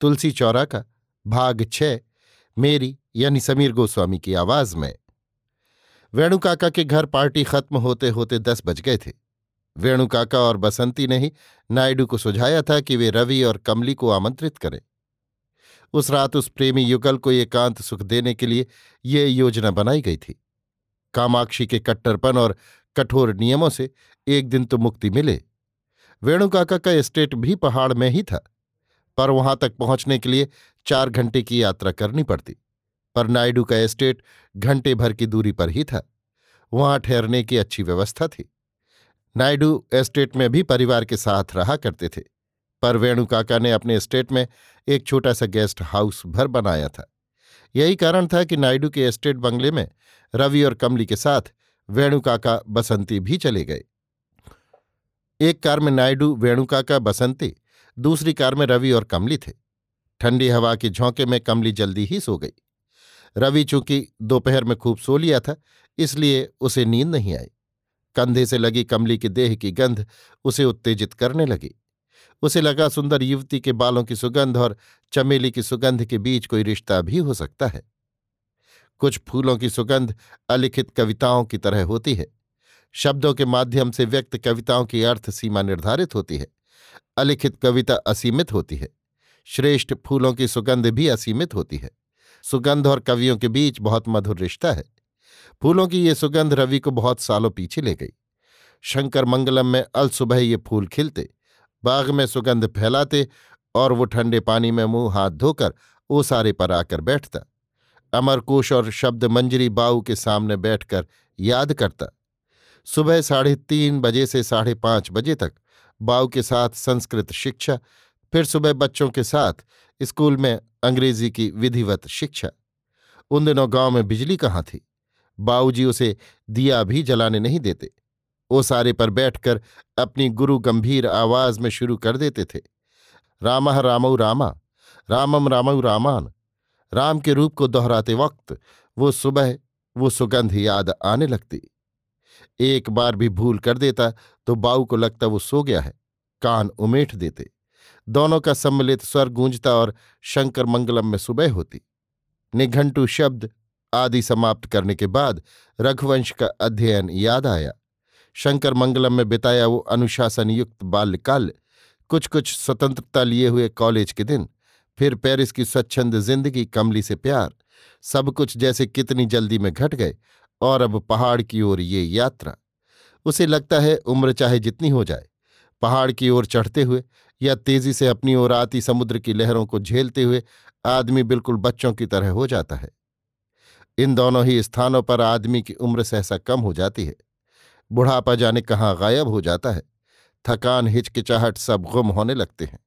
तुलसी चौरा का भाग छ, मेरी यानी समीर गोस्वामी की आवाज़ में। वेणु काका के घर पार्टी खत्म होते होते दस बज गए थे। वेणु काका और बसंती ने ही नायडू को सुझाया था कि वे रवि और कमली को आमंत्रित करें। उस रात उस प्रेमी युगल को एकांत सुख देने के लिए ये योजना बनाई गई थी। कामाक्षी के कट्टरपन और कठोर नियमों से एक दिन तो मुक्ति मिले। वेणु काका का एस्टेट भी पहाड़ में ही था। पर वहाँ तक पहुँचने के लिए चार घंटे की यात्रा करनी पड़ती, पर नायडू का एस्टेट घंटे भर की दूरी पर ही था। वहाँ ठहरने की अच्छी व्यवस्था थी। नायडू एस्टेट में भी परिवार के साथ रहा करते थे, पर वेणु काका ने अपने एस्टेट में एक छोटा सा गेस्ट हाउस भर बनाया था। यही कारण था कि नायडू के एस्टेट बंगले में रवि और कमली के साथ वेणु काका बसंती भी चले गए। एक कार में नायडू, वेणु काका, बसंती दूसरी कार में रवि और कमली थे। ठंडी हवा के झोंके में कमली जल्दी ही सो गई। रवि चूँकि दोपहर में खूब सो लिया था, इसलिए उसे नींद नहीं आई। कंधे से लगी कमली के देह की गंध उसे उत्तेजित करने लगी। उसे लगा सुंदर युवती के बालों की सुगंध और चमेली की सुगंध के बीच कोई रिश्ता भी हो सकता है। कुछ फूलों की सुगंध अलिखित कविताओं की तरह होती है। शब्दों के माध्यम से व्यक्त कविताओं की अर्थ सीमा निर्धारित होती है। अलिखित कविता असीमित होती है। श्रेष्ठ फूलों की सुगंध भी असीमित होती है। सुगंध और कवियों के बीच बहुत मधुर रिश्ता है। फूलों की ये सुगंध रवि को बहुत सालों पीछे ले गई। शंकर मंगलम में अल सुबह ये फूल खिलते, बाग में सुगंध फैलाते और वो ठंडे पानी में मुँह हाथ धोकर ओसारे पर आकर बैठता। अमरकोश और शब्द मंजरी बाऊ के सामने बैठकर याद करता। सुबह साढ़े तीन बजे से साढ़े पाँच बजे तक बाऊ के साथ संस्कृत शिक्षा, फिर सुबह बच्चों के साथ स्कूल में अंग्रेज़ी की विधिवत शिक्षा। उन दिनों गाँव में बिजली कहाँ थी? बाऊजी उसे दिया भी जलाने नहीं देते। ओसारे पर बैठकर अपनी गुरु गंभीर आवाज़ में शुरू कर देते थे। रामह रामऊ रामा, रामम रामऊ रामान, राम के रूप को दोहराते वक्त वो सुबह वो सुगंध याद आने लगती। एक बार भी भूल कर देता तो बाऊ को लगता वो सो गया है, कान उमेठ देते। दोनों का सम्मिलित स्वर गूंजता और शंकर मंगलम में सुबह होती। निघंटू शब्द आदि समाप्त करने के बाद रघुवंश का अध्ययन याद आया। शंकर मंगलम में बिताया वो अनुशासन युक्त बाल्यकाल कुछ कुछ स्वतंत्रता लिए हुए कॉलेज के दिन, फिर पेरिस की स्वच्छंद ज़िंदगी, कमली से प्यार, सब कुछ जैसे कितनी जल्दी में घट गए, और अब पहाड़ की ओर ये यात्रा। उसे लगता है उम्र चाहे जितनी हो जाए। पहाड़ की ओर चढ़ते हुए या तेज़ी से अपनी ओर आती समुद्र की लहरों को झेलते हुए आदमी बिल्कुल बच्चों की तरह हो जाता है। इन दोनों ही स्थानों पर आदमी की उम्र सहसा कम हो जाती है। बुढ़ापा जाने कहाँ गायब हो जाता है। थकान, हिचकिचाहट सब गुम होने लगते हैं।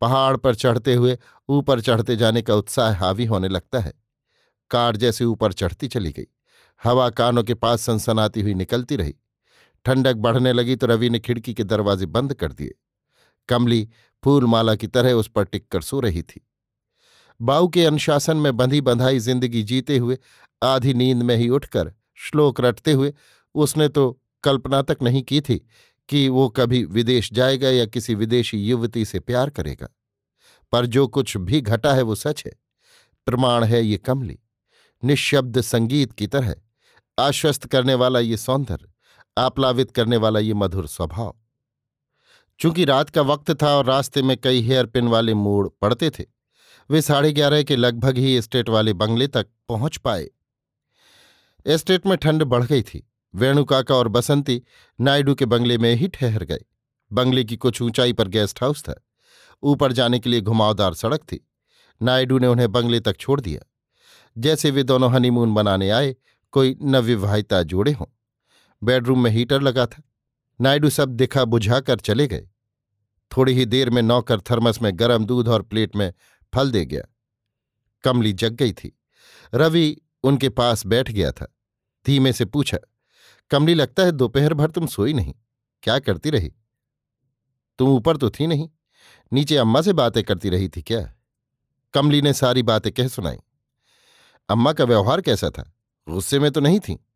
पहाड़ पर चढ़ते हुए ऊपर चढ़ते जाने का उत्साह हावी होने लगता है। कार जैसे ऊपर चढ़ती चली गई। हवा कानों के पास सनसनाती हुई निकलती रही। ठंडक बढ़ने लगी तो रवि ने खिड़की के दरवाजे बंद कर दिए। कमली फूलमाला की तरह उस पर टिककर सो रही थी। बाऊ के अनुशासन में बंधी बंधाई ज़िंदगी जीते हुए, आधी नींद में ही उठकर श्लोक रटते हुए, उसने तो कल्पना तक नहीं की थी कि वो कभी विदेश जाएगा या किसी विदेशी युवती से प्यार करेगा। पर जो कुछ भी घटा है वो सच है। प्रमाण है ये कमली। निशब्द संगीत की तरह, आश्वस्त करने वाला ये सौंदर्य आप्लावित करने वाला ये मधुर स्वभाव। चूँकि रात का वक्त था और रास्ते में कई हेयर पिन वाले मोड़ पड़ते थे, वे साढ़े ग्यारह के लगभग ही एस्टेट वाले बंगले तक पहुँच पाए। एस्टेट में ठंड बढ़ गई थी। वेणुकाका और बसंती नायडू के बंगले में ही ठहर गए। बंगले की कुछ ऊंचाई पर गेस्ट हाउस था। ऊपर जाने के लिए घुमावदार सड़क थी। नायडू ने उन्हें बंगले तक छोड़ दिया। जैसे वे दोनों हनीमून बनाने आए, कोई नवविवाहिता जोड़े हों। बेडरूम में हीटर लगा था। नायडू सब दिखा बुझा कर चले गए। थोड़ी ही देर में नौकर थर्मस में गरम दूध और प्लेट में फल दे गया। कमली जग गई थी। रवि उनके पास बैठ गया था। धीमे से पूछा, कमली, लगता है दोपहर भर तुम सोई नहीं? क्या करती रही? तुम ऊपर तो थी नहीं। नीचे अम्मा से बातें करती रही थी क्या? कमली ने सारी बातें कह सुनाई। अम्मा का व्यवहार कैसा था? गुस्से में तो नहीं थी?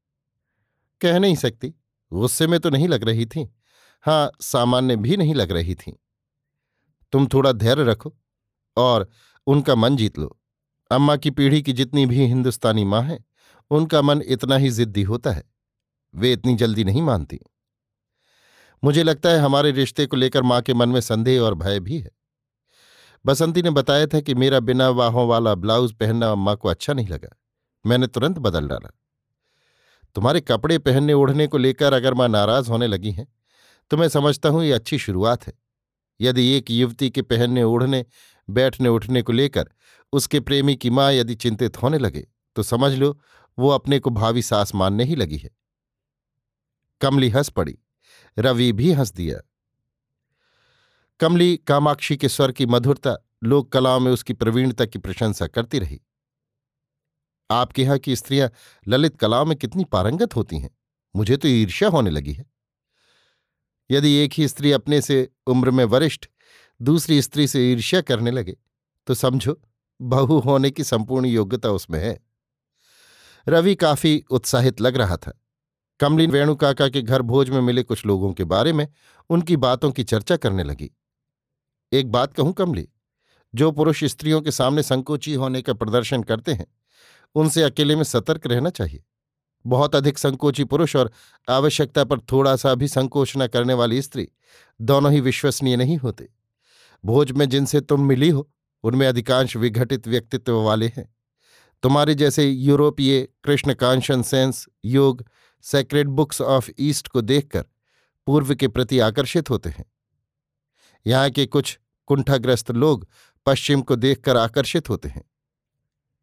कह नहीं सकती। गुस्से में तो नहीं लग रही थी। हाँ सामान्य भी नहीं लग रही थी। तुम थोड़ा धैर्य रखो और उनका मन जीत लो। अम्मा की पीढ़ी की जितनी भी हिंदुस्तानी माँ है, उनका मन इतना ही जिद्दी होता है। वे इतनी जल्दी नहीं मानती। मुझे लगता है हमारे रिश्ते को लेकर माँ के मन में संदेह और भय भी है। बसंती ने बताया था कि मेरा बिना वाहों वाला ब्लाउज पहनना अम्मा को अच्छा नहीं लगा। मैंने तुरंत बदल डाला। तुम्हारे कपड़े पहनने ओढ़ने को लेकर अगर माँ नाराज़ होने लगी हैं तो मैं समझता हूँ ये अच्छी शुरुआत है। यदि एक युवती के पहनने ओढ़ने, बैठने उठने को लेकर उसके प्रेमी की माँ यदि चिंतित होने लगे तो समझ लो वो अपने को भावी सास मानने ही लगी है। कमली हंस पड़ी। रवि भी हंस दिया। कमली कामाक्षी के स्वर की मधुरता लोक कलाओं में उसकी प्रवीणता की प्रशंसा करती रही। आपके यहाँ की स्त्रियाँ ललित कलाओं में कितनी पारंगत होती हैं? मुझे तो ईर्ष्या होने लगी है। यदि एक ही स्त्री अपने से उम्र में वरिष्ठ, दूसरी स्त्री से ईर्ष्या करने लगे तो समझो, बहु होने की संपूर्ण योग्यता उसमें है। रवि काफ़ी उत्साहित लग रहा था। कमलिन वेणुकाका के घर भोज में मिले कुछ लोगों के बारे में उनकी बातों की चर्चा करने लगी। एक बात कहूँ कमली, जो पुरुष स्त्रियों के सामने संकोची होने का प्रदर्शन करते हैं उनसे अकेले में सतर्क रहना चाहिए। बहुत अधिक संकोची पुरुष और आवश्यकता पर थोड़ा सा भी संकोच न करने वाली स्त्री दोनों ही विश्वसनीय नहीं होते। भोज में जिनसे तुम मिली हो, उनमें अधिकांश विघटित व्यक्तित्व वाले हैं। तुम्हारे जैसे यूरोपीय Krishna consciousness yoga sacred books of East को देखकर पूर्व के प्रति आकर्षित होते हैं। यहाँ के कुछ कुंठाग्रस्त लोग पश्चिम को देखकर आकर्षित होते हैं।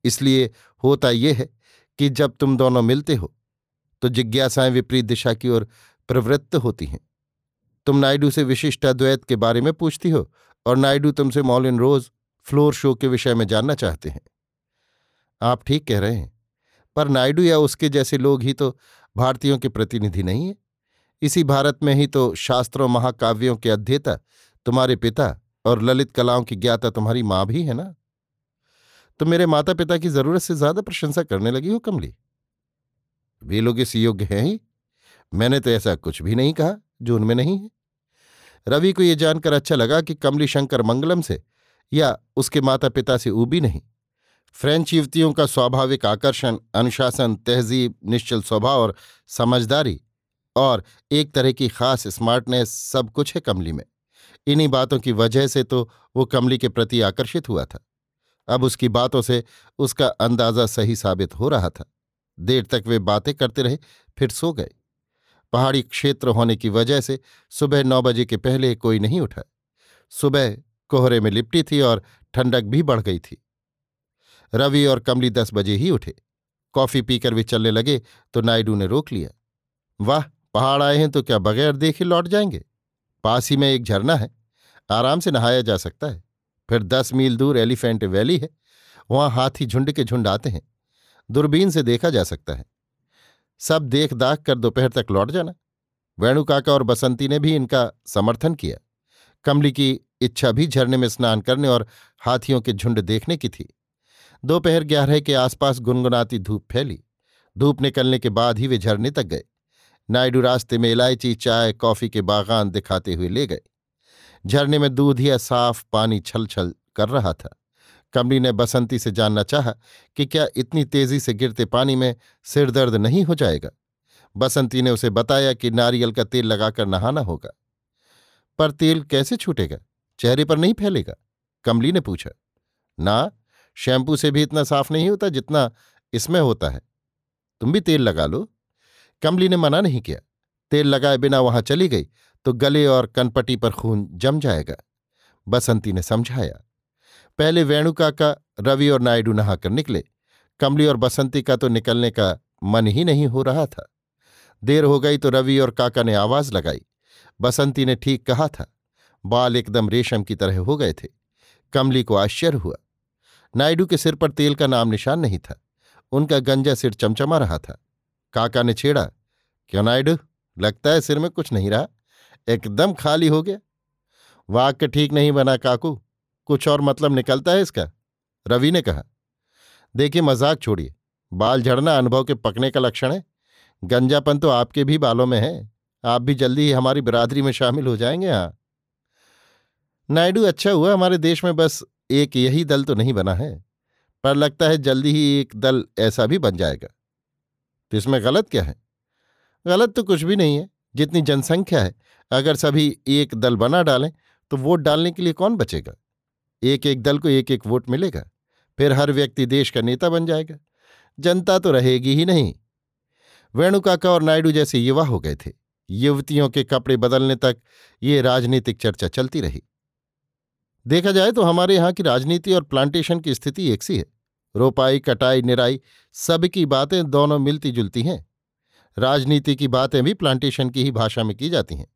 इसलिए होता यह है कि जब तुम दोनों मिलते हो तो जिज्ञासाएँ विपरीत दिशा की ओर प्रवृत्त होती हैं। तुम नायडू से विशिष्ट अद्वैत के बारे में पूछती हो, और नायडू तुमसे मॉलिन रोज फ्लोर शो के विषय में जानना चाहते हैं। आप ठीक कह रहे हैं, पर नायडू या उसके जैसे लोग ही तो भारतीयों के प्रतिनिधि नहीं है। इसी भारत में ही तो शास्त्रों महाकाव्यों के अध्येता तुम्हारे पिता और ललित कलाओं की ज्ञाता तुम्हारी माँ भी है ना? तो मेरे माता पिता की ज़रूरत से ज़्यादा प्रशंसा करने लगी हो कमली? वे लोग इस योग्य हैं ही। मैंने तो ऐसा कुछ भी नहीं कहा, जो उनमें नहीं है। रवि को यह जानकर अच्छा लगा कि कमली शंकर मंगलम से या उसके माता पिता से ऊबी नहीं। फ्रेंच युवतियों का स्वाभाविक आकर्षण, अनुशासन, तहजीब, निश्चल स्वभाव और समझदारी और एक तरह की खास स्मार्टनेस सब कुछ है कमली में। इन्हीं बातों की वजह से तो वो कमली के प्रति आकर्षित हुआ था। अब उसकी बातों से उसका अंदाज़ा सही साबित हो रहा था। देर तक वे बातें करते रहे, फिर सो गए। पहाड़ी क्षेत्र होने की वजह से सुबह नौ बजे के पहले कोई नहीं उठा। सुबह कोहरे में लिपटी थी और ठंडक भी बढ़ गई थी। रवि और कमली दस बजे ही उठे। कॉफ़ी पीकर वे चलने लगे तो नायडू ने रोक लिया। वाह, पहाड़ आए हैं तो क्या बगैर देखे लौट जाएँगे? पास ही में एक झरना है। आराम से नहाया जा सकता है। फिर दस मील दूर एलिफेंट वैली है। वहाँ हाथी झुंड के झुंड आते हैं। दूरबीन से देखा जा सकता है। सब देख दाख कर दोपहर तक लौट जाना। वेणु काका और बसंती ने भी इनका समर्थन किया। कमली की इच्छा भी झरने में स्नान करने और हाथियों के झुंड देखने की थी। दोपहर ग्यारह के आसपास गुनगुनाती धूप फैली। धूप निकलने के बाद ही वे झरने तक गए। नायडू रास्ते में इलायची, चाय, कॉफ़ी के बागान दिखाते हुए ले गए। झरने में दूध या साफ़ पानी छल छल कर रहा था। कमली ने बसंती से जानना चाहा कि क्या इतनी तेज़ी से गिरते पानी में सिरदर्द नहीं हो जाएगा। बसंती ने उसे बताया कि नारियल का तेल लगाकर नहाना होगा। पर तेल कैसे छूटेगा? चेहरे पर नहीं फैलेगा? कमली ने पूछा। ना, शैम्पू से भी इतना साफ़ नहीं होता जितना इसमें होता है। तुम भी तेल लगा लो। कमली ने मना नहीं किया। तेल लगाए बिना वहाँ चली गई। तो गले और कनपटी पर खून जम जाएगा। बसंती ने समझाया। पहले वेणुका का रवि और नायडू नहाकर निकले। कमली और बसंती का तो निकलने का मन ही नहीं हो रहा था। देर हो गई तो रवि और काका ने आवाज़ लगाई। बसंती ने ठीक कहा था। बाल एकदम रेशम की तरह हो गए थे। कमली को आश्चर्य हुआ। नायडू के सिर पर तेल का नाम निशान नहीं था। उनका गंजा सिर चमचमा रहा था। काका ने छेड़ा, क्यों नायडू? लगता है सिर में कुछ नहीं रहा। एकदम खाली हो गया। वाक्य ठीक नहीं बना काकू। कुछ और मतलब निकलता है इसका? रवि ने कहा। देखिए, मज़ाक छोड़िए। बाल झड़ना अनुभव के पकने का लक्षण है। गंजापन तो आपके भी बालों में है। आप भी जल्दी ही हमारी बिरादरी में शामिल हो जाएँगे हाँ। नायडू अच्छा हुआ हमारे देश में बस एक यही दल तो नहीं बना है। पर लगता है जल्दी ही एक दल ऐसा भी बन जाएगा। तो इसमें गलत क्या है? गलत तो कुछ भी नहीं है। जितनी जनसंख्या है, अगर सभी एक दल बना डालें तो वोट डालने के लिए कौन बचेगा? एक एक दल को एक एक वोट मिलेगा, फिर हर व्यक्ति देश का नेता बन जाएगा। जनता तो रहेगी ही नहीं। वेणुकाका और नायडू जैसे युवा हो गए थे। युवतियों के कपड़े बदलने तक ये राजनीतिक चर्चा चलती रही। देखा जाए तो हमारे यहाँ की राजनीति और प्लांटेशन की स्थिति एक सी है। रोपाई, कटाई, निराई, सबकी बातें दोनों मिलती जुलती हैं। राजनीति की बातें भी प्लांटेशन की ही भाषा में की जाती हैं।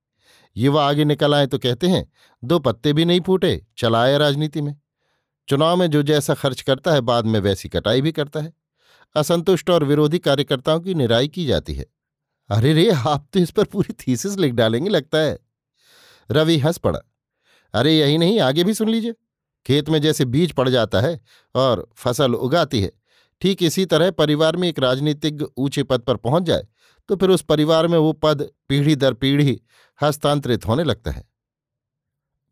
युवा आगे निकल आए तो कहते हैं, दो पत्ते भी नहीं फूटे चलाए राजनीति में। चुनाव में जो जैसा खर्च करता है, बाद में वैसी कटाई भी करता है। असंतुष्ट और विरोधी कार्यकर्ताओं की निराई की जाती है। अरे रे, आप तो इस पर पूरी थीसिस लिख डालेंगे, लगता है। रवि हंस पड़ा। अरे, यही नहीं, आगे भी सुन लीजिए। खेत में जैसे बीज पड़ जाता है और फ़सल उगाती है, ठीक इसी तरह परिवार में एक राजनीतिज्ञ ऊँचे पद पर पहुँच जाए तो फिर उस परिवार में वो पद पीढ़ी दर पीढ़ी हस्तांतरित होने लगता है।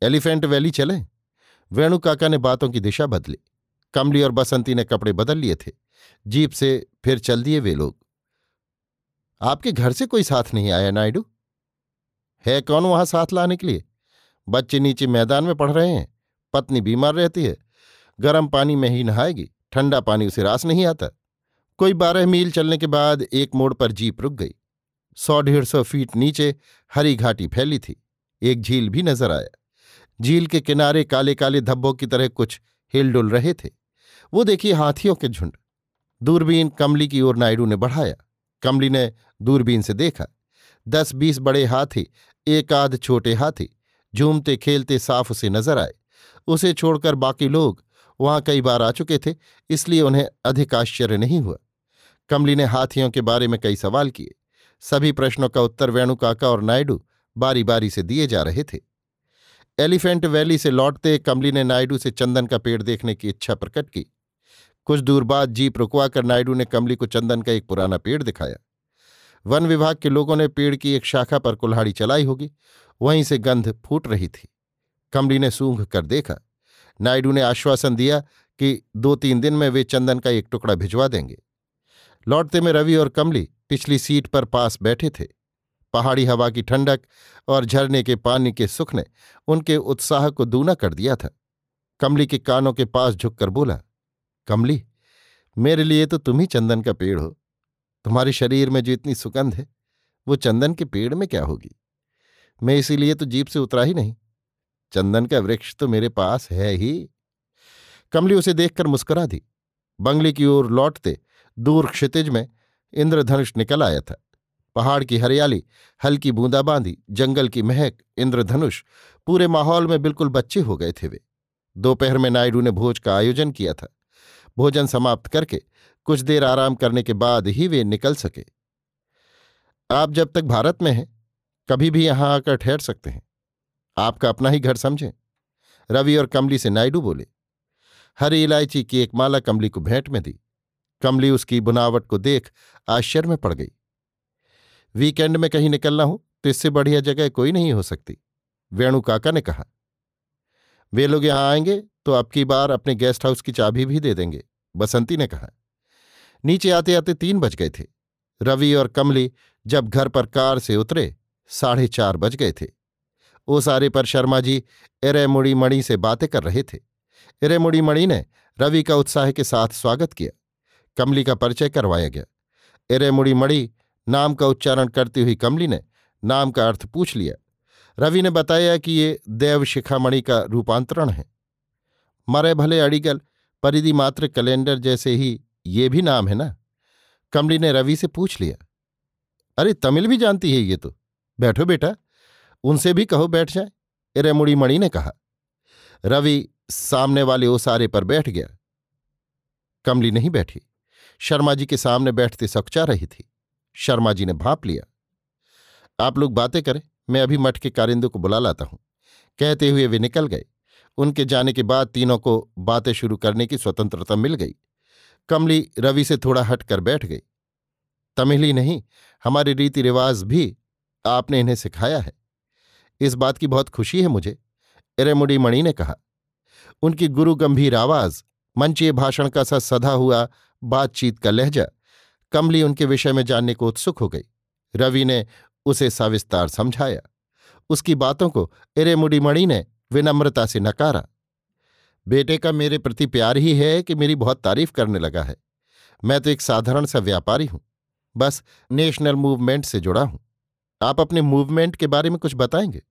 एलिफेंट वैली चले, वेणु काका ने बातों की दिशा बदली, कमली और बसंती ने कपड़े बदल लिए थे, जीप से फिर चल दिए वे लोग। आपके घर से कोई साथ नहीं आया, नायडू? है कौन वहाँ साथ लाने के लिए? बच्चे नीचे मैदान में पढ़ रहे हैं, पत्नी बीमार रहती है, गर्म पानी में ही नहाएगी, ठंडा पानी उसे रास नहीं आता। कोई बारह मील चलने के बाद एक मोड़ पर जीप रुक गई। सौ डेढ़ सौ फीट नीचे हरी घाटी फैली थी। एक झील भी नज़र आया। झील के किनारे काले काले धब्बों की तरह कुछ हिलडुल रहे थे। वो देखिए हाथियों के झुंड। दूरबीन कमली की ओर नायडू ने बढ़ाया। कमली ने दूरबीन से देखा। दस बीस बड़े हाथी, एक आध छोटे हाथी, झूमते खेलते साफ़ उसे नज़र आए। उसे छोड़कर बाकी लोग वहाँ कई बार आ चुके थे, इसलिए उन्हें अधिक आश्चर्य नहीं हुआ। कमली ने हाथियों के बारे में कई सवाल किए। सभी प्रश्नों का उत्तर वेणुकाका और नायडू बारी बारी से दिए जा रहे थे। एलिफेंट वैली से लौटते कमली ने नायडू से चंदन का पेड़ देखने की इच्छा प्रकट की। कुछ दूर बाद जीप रुकवाकर नायडू ने कमली को चंदन का एक पुराना पेड़ दिखाया। वन विभाग के लोगों ने पेड़ की एक शाखा पर कुल्हाड़ी चलाई होगी। वहीं से गंध फूट रही थी। कमली ने सूंघ कर देखा। नायडू ने आश्वासन दिया कि दो तीन दिन में वे चंदन का एक टुकड़ा भिजवा देंगे। लौटते में रवि और कमली पिछली सीट पर पास बैठे थे। पहाड़ी हवा की ठंडक और झरने के पानी के सुख ने उनके उत्साह को दूना कर दिया था। कमली के कानों के पास झुककर बोला, कमली, मेरे लिए तो तुम ही चंदन का पेड़ हो। तुम्हारे शरीर में जो इतनी सुगंध है, वो चंदन के पेड़ में क्या होगी? मैं इसीलिए तो जीप से उतरा ही नहीं। चंदन का वृक्ष तो मेरे पास है ही। कमली उसे देखकर मुस्कुरा दी। बंगले की ओर लौटते दूर क्षितिज में इंद्रधनुष निकल आया था। पहाड़ की हरियाली, हल्की बूंदाबांदी जंगल की महक, इंद्रधनुष, पूरे माहौल में बिल्कुल बच्चे हो गए थे वे। दोपहर में नायडू ने भोज का आयोजन किया था। भोजन समाप्त करके कुछ देर आराम करने के बाद ही वे निकल सके। आप जब तक भारत में हैं, कभी भी यहाँ आकर ठहर सकते हैं। आपका अपना ही घर समझें। रवि और कमली से नायडू बोले, हरी इलायची की एक माला कमली को भेंट में दी। कमली उसकी बुनावट को देख आश्चर्य में पड़ गई। वीकेंड में कहीं निकलना हो तो इससे बढ़िया जगह कोई नहीं हो सकती, वेणु काका ने कहा। वे लोग यहाँ आएँगे तो अब की बार अपने गेस्ट हाउस की चाबी भी दे देंगे, बसंती ने कहा। नीचे आते आते तीन बज गए थे। रवि और कमली जब घर पर कार से उतरे, साढ़े चार बज गए थे। ओ सारे पर शर्मा जी एरेमुड़ी मणि से बातें कर रहे थे। एरेमुड़ी मणि ने रवि का उत्साह के साथ स्वागत किया। कमली का परिचय करवाया गया। एरे मुड़ी मड़ी नाम का उच्चारण करती हुई कमली ने नाम का अर्थ पूछ लिया। रवि ने बताया कि ये देव शिखामणि का रूपांतरण है। मरे भले अड़िगल, परिधि मात्र कैलेंडर जैसे ही ये भी नाम है ना? कमली ने रवि से पूछ लिया। अरे, तमिल भी जानती है ये तो। बैठो बेटा। उनसे भी कहो बैठ जाए इरेमुड़ी मणि ने कहा। रवि सामने वाले ओसारे पर बैठ गया। कमली नहीं बैठी। शर्मा जी के सामने बैठते सकचा रही थी। शर्मा जी ने भाप लिया। आप लोग बातें करें, मैं अभी मठ के कारिंदों को बुला लाता हूँ। कहते हुए वे निकल गए। उनके जाने के बाद तीनों को बातें शुरू करने की स्वतंत्रता मिल गई। कमली रवि से थोड़ा हटकर बैठ गई। तमिल नहीं, हमारे रीति रिवाज भी आपने इन्हें सिखाया है। इस बात की बहुत खुशी है मुझे इरेमुडी मणि ने कहा। उनकी गुरु गंभीर आवाज़, मंचीय भाषण का सा सधा हुआ बातचीत का लहजा, कमली उनके विषय में जानने को उत्सुक हो गई। रवि ने उसे सविस्तार समझाया। उसकी बातों को इरेमुडी मणि ने विनम्रता से नकारा। बेटे का मेरे प्रति प्यार ही है कि मेरी बहुत तारीफ़ करने लगा है। मैं तो एक साधारण सा व्यापारी हूँ। बस नेशनल मूवमेंट से जुड़ा हूँ। आप अपने मूवमेंट के बारे में कुछ बताएँगे?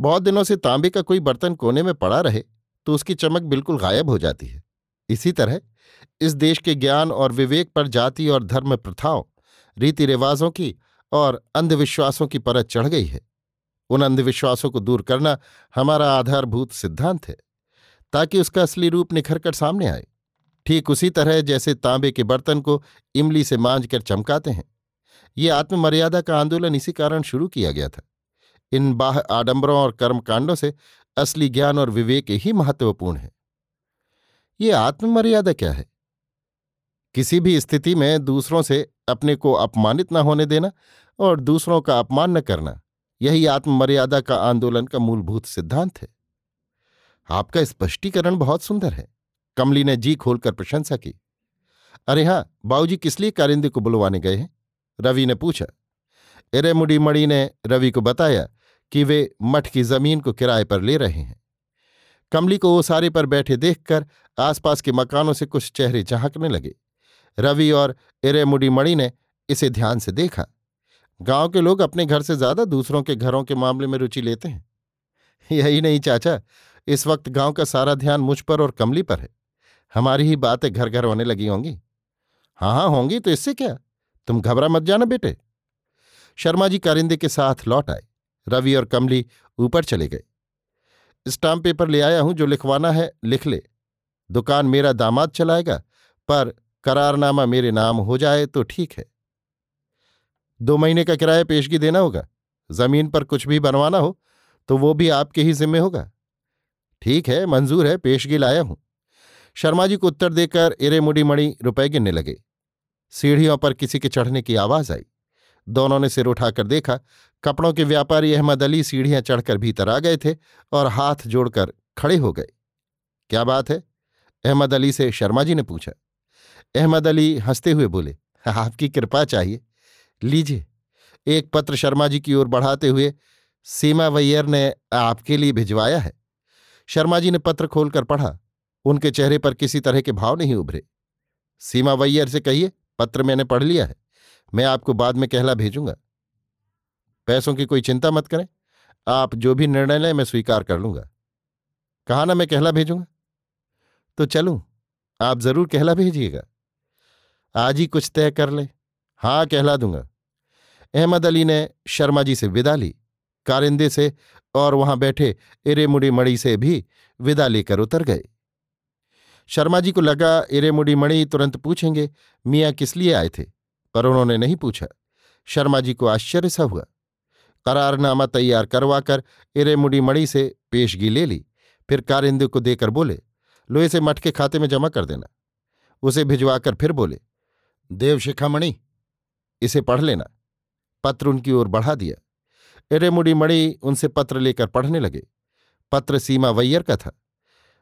बहुत दिनों से तांबे का कोई बर्तन कोने में पड़ा रहे तो उसकी चमक बिल्कुल गायब हो जाती है। इसी तरह, इस देश के ज्ञान और विवेक पर जाति और धर्म प्रथाओं रीति रिवाजों की और अंधविश्वासों की परत चढ़ गई है। उन अंधविश्वासों को दूर करना हमारा आधारभूत सिद्धांत है, ताकि उसका असली रूप निखर कर सामने आए। ठीक उसी तरह जैसे तांबे के बर्तन को इमली से मांझ कर चमकाते हैं। ये आत्ममर्यादा का आंदोलन इसी कारण शुरू किया गया था। इन बाह आडंबरों और कर्मकांडों से असली ज्ञान और विवेक ही महत्वपूर्ण है। ये आत्ममर्यादा क्या है? किसी भी स्थिति में दूसरों से अपने को अपमानित न होने देना और दूसरों का अपमान न करना, यही आत्ममर्यादा का आंदोलन का मूलभूत सिद्धांत है। आपका स्पष्टीकरण बहुत सुंदर है। कमली ने जी खोलकर प्रशंसा की। अरे हाँ बाबूजी किस लिए कारिंदे को बुलवाने गए हैं? रवि ने पूछा। इरेमुडी मणि ने रवि को बताया कि वे मठ की ज़मीन को किराए पर ले रहे हैं। कमली को ओसारे पर बैठे देखकर आसपास के मकानों से कुछ चेहरे झांकने लगे। रवि और इरेमुडी मणि ने इसे ध्यान से देखा। गाँव के लोग अपने घर से ज़्यादा दूसरों के घरों के मामले में रुचि लेते हैं। यही नहीं, चाचा, इस वक्त गाँव का सारा ध्यान मुझ पर और कमली पर है। हमारी ही बातें घर घर होने लगी होंगी। हाँ हाँ होंगी तो इससे क्या? तुम घबरा मत जाना बेटे। शर्मा जी कारिंदे के साथ लौट आए। रवि और कमली ऊपर चले गए। स्टाम्प पेपर ले आया हूँ जो लिखवाना है, लिख ले। दुकान मेरा दामाद चलाएगा, पर करारनामा मेरे नाम हो जाए तो ठीक है। दो महीने का किराया पेशगी देना होगा। ज़मीन पर कुछ भी बनवाना हो तो वो भी आपके ही जिम्मे होगा। ठीक है, मंजूर है, पेशगी लाया हूँ। शर्मा जी को उत्तर देकर इरे मुड़ी मणि रुपए गिनने लगे। सीढ़ियों पर किसी के चढ़ने की आवाज़ आई। दोनों ने सिर उठाकर देखा कपड़ों के व्यापारी अहमद अली सीढ़ियाँ चढ़कर भीतर आ गए थे और हाथ जोड़कर खड़े हो गए। क्या बात है? अहमद अली से शर्मा जी ने पूछा। अहमद अली हँसते हुए बोले, आपकी कृपा चाहिए। लीजिए। एक पत्र शर्मा जी की ओर बढ़ाते हुए सीमा वैयर ने आपके लिए भिजवाया है शर्मा जी ने पत्र खोलकर पढ़ा। उनके चेहरे पर किसी तरह के भाव नहीं उभरे। सीमा वैयर से कहिए, पत्र मैंने पढ़ लिया है। मैं आपको बाद में कहला भेजूँगा। पैसों की कोई चिंता मत करें। आप जो भी निर्णय लें, मैं स्वीकार कर लूँगा। कहा ना मैं कहला भेजूँगा? तो चलूँ, आप ज़रूर कहला भेजिएगा। आज ही कुछ तय कर ले। हाँ कहला दूँगा। अहमद अली ने शर्मा जी से विदा ली। कारिंदे से और वहाँ बैठे इरेमुड़ी मणि से भी विदा लेकर उतर गए। शर्मा जी को लगा इरेमुड़ी मणि तुरंत पूछेंगे, मियाँ किस लिए आए थे? पर उन्होंने नहीं पूछा। शर्मा जी को आश्चर्य सा हुआ। करारनामा तैयार करवाकर इरेमुड़ी मणि से पेशगी ले ली। फिर कारिंदे को देकर बोले, लो, इसे मठ के खाते में जमा कर देना। उसे भिजवाकर फिर बोले देवशिखामणि इसे पढ़ लेना। पत्र उनकी ओर बढ़ा दिया। इरेमुड़ी मणि उनसे पत्र लेकर पढ़ने लगे। पत्र सीमा वैयर का था।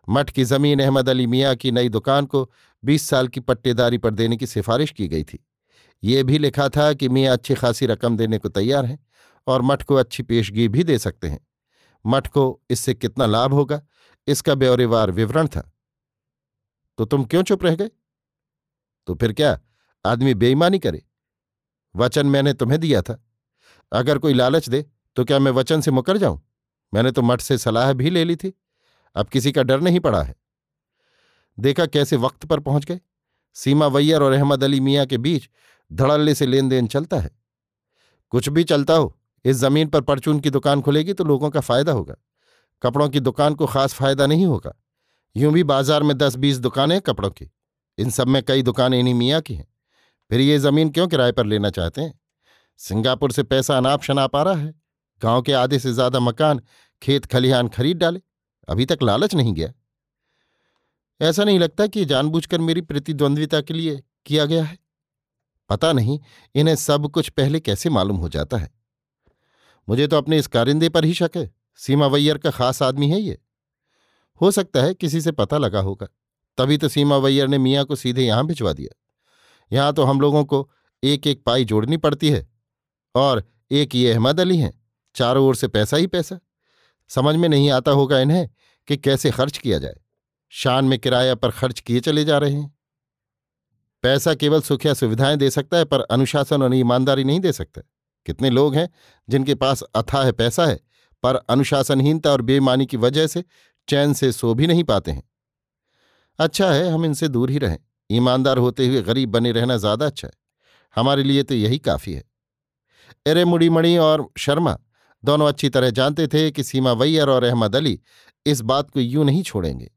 मठ की ज़मीन अहमद अली मियाँ की नई दुकान को बीस साल की पट्टेदारी पर देने की सिफारिश की गई थी। ये भी लिखा था कि मियाँ अच्छी खासी रकम देने को तैयार हैं। और मठ को अच्छी पेशगी भी दे सकते हैं। मठ को इससे कितना लाभ होगा? इसका ब्यौरेवार विवरण था। तो तुम क्यों चुप रह गए? तो फिर क्या? आदमी बेईमानी करे। वचन मैंने तुम्हें दिया था। अगर कोई लालच दे तो क्या मैं वचन से मुकर जाऊँ? मैंने तो मठ से सलाह भी ले ली थी। अब किसी का डर नहीं पड़ा है। देखा कैसे वक्त पर पहुँच गए। सीमा वैयर और अहमद अली मियाँ के बीच धड़ल्ले से लेन देन चलता है। कुछ भी चलता हो इस ज़मीन पर परचून की दुकान खुलेगी तो लोगों का फ़ायदा होगा। कपड़ों की दुकान को खास फ़ायदा नहीं होगा। यूँ भी बाज़ार में दस बीस दुकानें कपड़ों की। इन सब में कई दुकानें इन्हीं मियाँ की हैं। फिर ये ज़मीन क्यों किराए पर लेना चाहते हैं? सिंगापुर से पैसा अनाप शनाप आ रहा है। गाँव के आधे से ज़्यादा मकान खेत खलिहान खरीद डाले। अभी तक लालच नहीं गया। ऐसा नहीं लगता कि जानबूझकर मेरी प्रतिद्वंद्विता के लिए किया गया है। पता नहीं, इन्हें सब कुछ पहले कैसे मालूम हो जाता है। मुझे तो अपने इस कारिंदे पर ही शक है। सीमा वैयर का खास आदमी है ये। हो सकता है किसी से पता लगा होगा। तभी तो सीमा वैयर ने मियाँ को सीधे यहाँ भिजवा दिया। यहाँ तो हम लोगों को एक एक पाई जोड़नी पड़ती है और एक ये अहमद अली हैं। चारों ओर से पैसा ही पैसा। समझ में नहीं आता होगा इन्हें कि कैसे खर्च किया जाए। शान में किराया पर खर्च किए चले जा रहे हैं। पैसा केवल सुखिया सुविधाएँ दे सकता है पर अनुशासन और ईमानदारी नहीं दे सकता। कितने लोग हैं, जिनके पास अथाह पैसा है, पर अनुशासनहीनता और बेईमानी की वजह से चैन से सो भी नहीं पाते हैं। अच्छा है, हम इनसे दूर ही रहें। ईमानदार होते हुए गरीब बने रहना ज़्यादा अच्छा है। हमारे लिए तो यही काफ़ी है। एरे मुड़ीमणि और शर्मा, दोनों अच्छी तरह जानते थे कि सीमा वैयर और अहमद अली इस बात को यूँ नहीं छोड़ेंगे।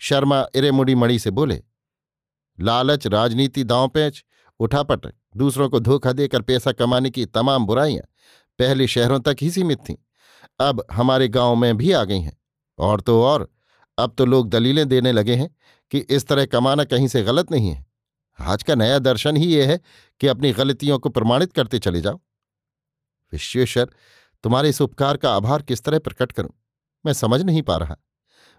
शर्मा इरे मुड़ीमणि से बोले, लालच, राजनीति दांव पैच उठापटक। दूसरों को धोखा देकर पैसा कमाने की तमाम बुराइयाँ पहले शहरों तक ही सीमित थीं। अब हमारे गाँव में भी आ गई हैं। और तो और। अब तो लोग दलीलें देने लगे हैं कि इस तरह कमाना कहीं से गलत नहीं है। आज का नया दर्शन ही यह है कि अपनी गलतियों को प्रमाणित करते चले जाओ। विश्वेश्वर, तुम्हारे इस उपकार का आभार किस तरह प्रकट करूँ? मैं समझ नहीं पा रहा।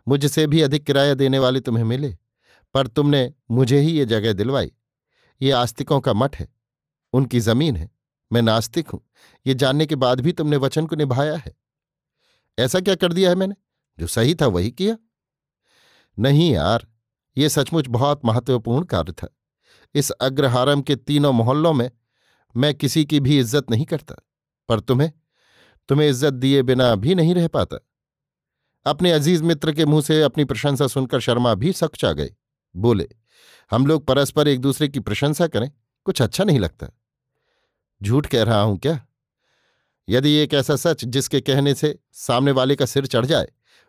मुझसे भी अधिक किराया देने वाले तुम्हें मिले, पर तुमने मुझे ही ये जगह दिलवाई। ये आस्तिकों का मठ है। उनकी ज़मीन है। मैं नास्तिक हूँ। ये जानने के बाद भी तुमने वचन को निभाया है। ऐसा क्या कर दिया है मैंने? जो सही था वही किया। नहीं यार, ये सचमुच बहुत महत्वपूर्ण कार्य था। इस अग्रहारम के तीनों मोहल्लों में मैं किसी की भी इज़्ज़त नहीं करता। पर तुम्हें तुम्हें इज़्ज़त दिए बिना भी नहीं रह पाता। अपने अज़ीज़ मित्र के मुँह से अपनी प्रशंसा सुनकर शर्मा भी सकचा गए। बोले, हम लोग परस्पर एक दूसरे की प्रशंसा करें, कुछ अच्छा नहीं लगता। झूठ कह रहा हूँ क्या? यदि एक ऐसा सच जिसके कहने से सामने वाले का सिर चढ़ जाए,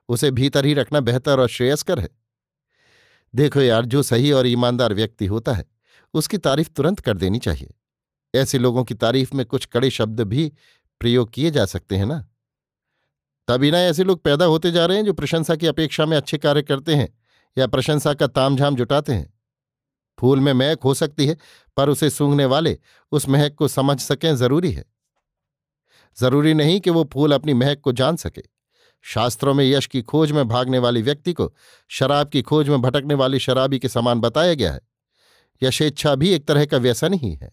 उसे भीतर ही रखना बेहतर और श्रेयस्कर है। देखो यार, जो सही और ईमानदार व्यक्ति होता है, उसकी तारीफ़ तुरंत कर देनी चाहिए। ऐसे लोगों की तारीफ़ में कुछ कड़े शब्द भी प्रयोग किए जा सकते हैं ना? तभी ना ऐसे लोग पैदा होते जा रहे हैं जो प्रशंसा की अपेक्षा में अच्छे कार्य करते हैं या प्रशंसा का तामझाम जुटाते हैं। फूल में महक हो सकती है, पर उसे सूंघने वाले उस महक को समझ सकें ज़रूरी है। ज़रूरी नहीं कि वो फूल अपनी महक को जान सके। शास्त्रों में यश की खोज में भागने वाले व्यक्ति को शराब की खोज में भटकने वाली शराबी के समान बताया गया है। यशेच्छा भी एक तरह का व्यसन ही है।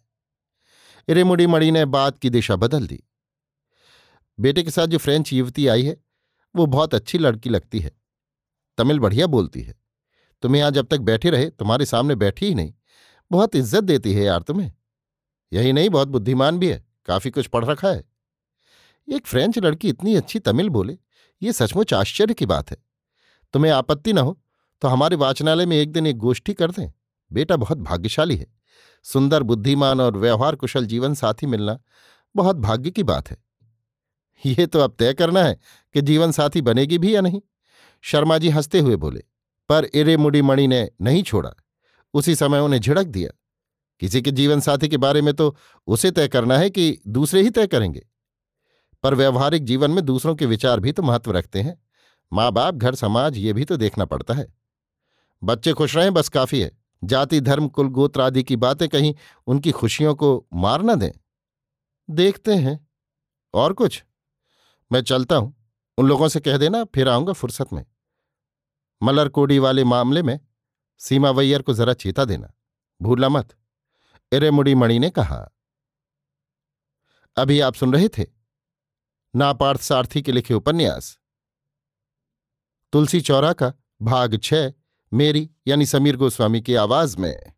इरेमुड़ी मणि ने बात की दिशा बदल दी। बेटे के साथ जो फ्रेंच युवती आई है, वो बहुत अच्छी लड़की लगती है। तमिल बढ़िया बोलती है। तुम्हें यहाँ जब तक बैठे रहे, तुम्हारे सामने बैठी ही नहीं। बहुत इज़्ज़त देती है यार तुम्हें। यही नहीं, बहुत बुद्धिमान भी है, काफ़ी कुछ पढ़ रखा है। एक फ्रेंच लड़की इतनी अच्छी तमिल बोले, ये सचमुच आश्चर्य की बात है। तुम्हें आपत्ति न हो तो हमारे वाचनालय में एक दिन एक गोष्ठी कर दें। बेटा बहुत भाग्यशाली है। सुंदर, बुद्धिमान और व्यवहार कुशल जीवन साथी मिलना बहुत भाग्य की बात है। ये तो अब तय करना है कि जीवन साथी बनेगी भी या नहीं। शर्मा जी हँसते हुए बोले पर इरे मुड़ी मणि ने नहीं छोड़ा। उसी समय उन्हें झिड़क दिया। किसी के जीवन साथी के बारे में तो उसे तय करना है कि दूसरे ही तय करेंगे। पर व्यवहारिक जीवन में दूसरों के विचार भी तो महत्व रखते हैं। माँ बाप घर, समाज, ये भी तो देखना पड़ता है। बच्चे खुश रहें बस काफ़ी है। जाति, धर्म, कुल, गोत्र आदि की बातें कहीं उनकी खुशियों को मार न दें। देखते हैं। और कुछ? मैं चलता हूँ। उन लोगों से कह देना, फिर आऊँगा फुर्सत में। मलरकोडी वाले मामले में सीमावैयर को जरा चेता देना। भूला मत। इरेमुड़ी मणि ने कहा, अभी आप सुन रहे थे? नापार्थ सारथी के लिखे उपन्यास। तुलसी चौरा का भाग छ मेरी यानी समीर गोस्वामी की आवाज़ में।